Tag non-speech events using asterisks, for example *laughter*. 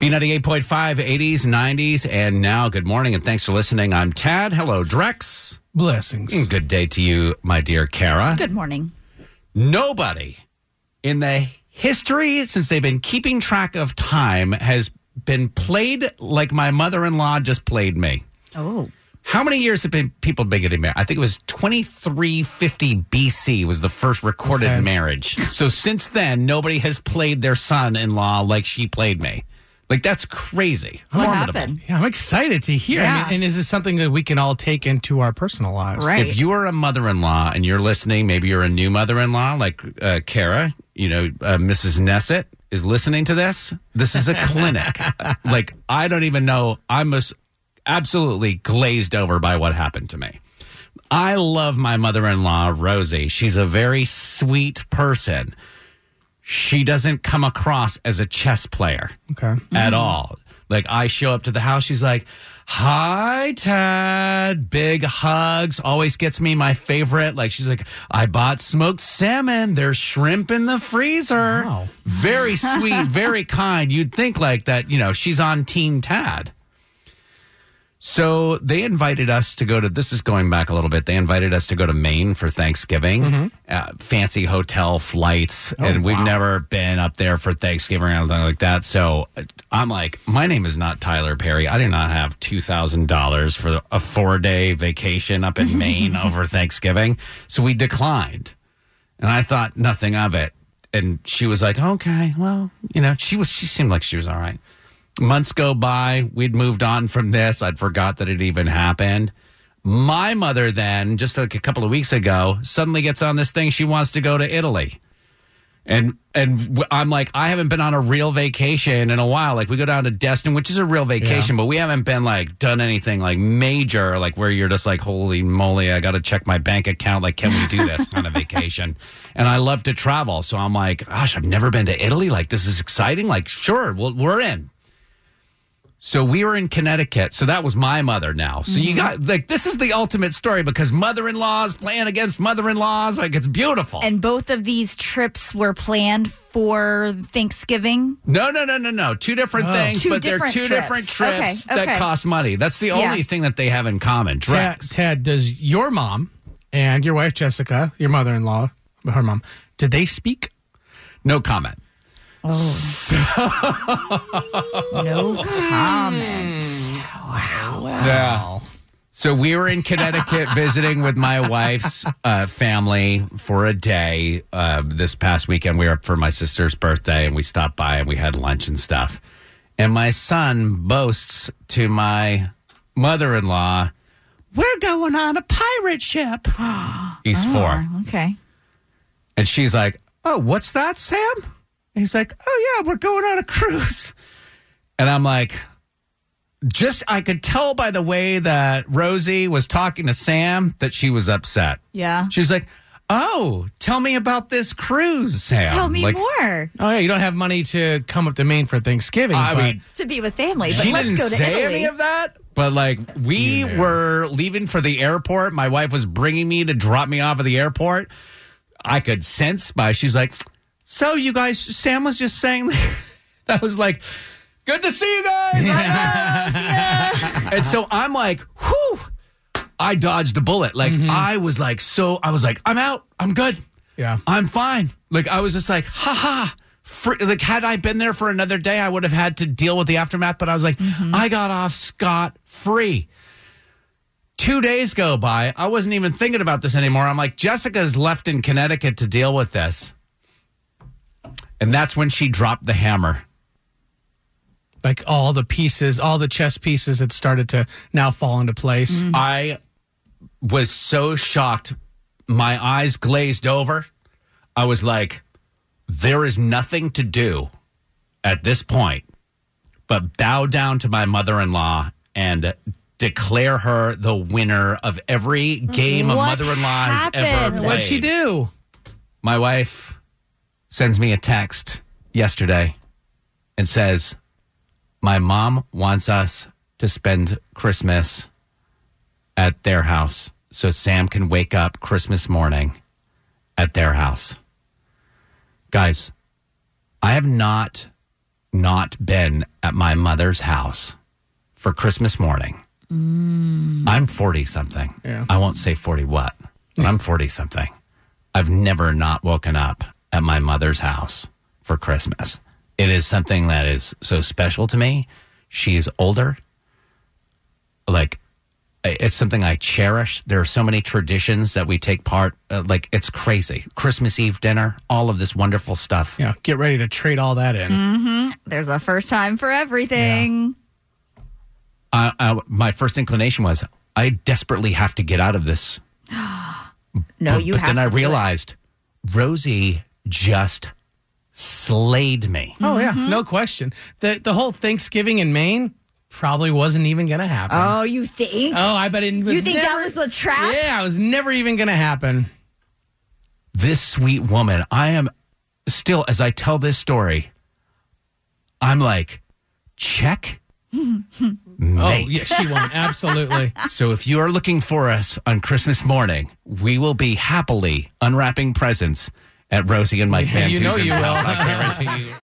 B98.5, 80s, 90s, and now good morning and thanks for listening. I'm Tad. Hello, Drex. Blessings. And good day to you, my dear Kara. Good morning. Nobody in the history since they've been keeping track of time has been played like my mother in law just played me. Oh. How many years have been people been getting married? I think it was 2350 BC was the first recorded Okay. marriage. So since then, nobody has played their son-in-law like she played me. Like that's crazy. What Formidable. happened? Yeah, I'm excited to hear. I Yeah. mean, and is this something that we can all take into our personal lives? Right. If you are a mother-in-law and you're listening, maybe you're a new mother-in-law like uh, Kara, you know, uh, Mrs. Nessett is listening to this. This is a clinic. *laughs* like I don't even know. I'm as- absolutely glazed over by what happened to me. I love my mother-in-law, Rosie. She's a very sweet person. She doesn't come across as a chess player Okay. at all. Like I show up to the house, she's like, "Hi, Tad." Big hugs. Always gets me my favorite. Like she's like, "I bought smoked salmon. There's shrimp in the freezer." Wow. Very sweet, very *laughs* kind. You'd think like that. You know, she's on Team Tad. So they invited us to go to. This is going back a little bit. They invited us to go to Maine for Thanksgiving. Uh, fancy hotel flights, and we've wow. never been up there for Thanksgiving or anything like that. So uh, I'm like, my name is not Tyler Perry. I do not have two thousand dollars for a four day vacation up in *laughs* Maine over Thanksgiving. So we declined, and I thought nothing of it. And she was like, okay, well, you know, she was. She seemed like she was all right months go by. We'd moved on from this. I'd forgot that it even happened. My mother then just like a couple of weeks ago suddenly gets on this thing. She wants to go to italy. And and i'm like i haven't been on a real vacation in a while. Like we go down to destin which is a real vacation but we haven't been like done anything like major like where you're just like holy moly i gotta check my bank account. Like can we do this kind of vacation? *laughs* And i love to travel. So i'm like gosh i've never been to italy. Like this is exciting. Like sure well, we're in so we were in Connecticut. So that was my mother now. So you mm-hmm. got like this is the ultimate story because mother-in-laws playing against mother-in-laws like it's beautiful. And both of these trips were planned for Thanksgiving. no, no, no, no, no. Two different Oh. things, Two but they're different two trips. different trips Okay, that okay. cost money. That's the Yeah. only thing that they have in common. Tad, Drex. Tad, does your mom and your wife Jessica, your mother-in-law, her mom, did they speak? No comment. No *laughs* comment. Wow. Yeah. So we were in Connecticut *laughs* visiting with my wife's uh, family for a day. Uh, this past weekend, we were up for my sister's birthday, and we stopped by and we had lunch and stuff. And my son boasts to my mother-in-law, "We're going on a pirate ship." *gasps* He's four, Oh, okay. and she's like, "Oh, what's that, Sam?" And he's like, "Oh yeah, we're going on a cruise." And I'm like, just I could tell by the way that Rosie was talking to Sam that she was upset. Yeah. She was like, "Oh, tell me about this cruise, Sam." Tell me Like, more. Oh yeah, you don't have money to come up to Maine for Thanksgiving. I but mean, To be with family, but she let's didn't go to say Italy. any of that, but like we were leaving for the airport. My wife was bringing me to drop me off at the airport. I could sense by she's like, "So you guys?" Sam was just saying. *laughs* I was like, "Good to see you guys." yeah. *laughs* and so I'm like, "Whew." I dodged a bullet. Like mm-hmm. I was like so. I was like, "I'm out. I'm good." Yeah. I'm fine. Like I was just like, ha ha. Like had I been there for another day, I would have had to deal with the aftermath. But I was like, mm-hmm. I got off scot free. Two days go by. I wasn't even thinking about this anymore. I'm like, Jessica's left in Connecticut to deal with this. And that's when she dropped the hammer. like all the pieces, all the chess pieces had started to now fall into place. Mm-hmm. I was so shocked. My eyes glazed over. I was like, there is nothing to do at this point but bow down to my mother in law and declare her the winner of every game a What mother in law has ever played. What'd she do? My wife sends me a text yesterday and says, My mom wants us to spend Christmas at their house so Sam can wake up Christmas morning at their house. Guys, I have not not been at my mother's house for Christmas morning. Mm. I'm 40 something. Yeah. I won't say 40 what, I'm 40 something. I've never not woken up at my mother's house for Christmas. It is something that is so special to me. She is older. Like, it's something I cherish. There are so many traditions that we take part. Uh, like, it's crazy. Christmas Eve dinner, all of this wonderful stuff. Yeah, get ready to trade all that in. Mm-hmm. There's a first time for everything. I, I, uh, uh, my first inclination was I desperately have to get out of this. *gasps* No, but you but have then I to do it. realized Rosie just slayed me. Oh yeah, mm-hmm. no question. The the whole Thanksgiving in Maine probably wasn't even going to happen. Oh, you think? Oh, I bet it was you think never, that was a trap? Yeah, it was never even going to happen. This sweet woman, I am still, as I tell this story, I'm like, check. *laughs* Oh, yeah, she won. Absolutely. *laughs* So if you are looking for us on Christmas morning, we will be happily unwrapping presents at Rosie and Mike Van *laughs* you know you will. I guarantee you.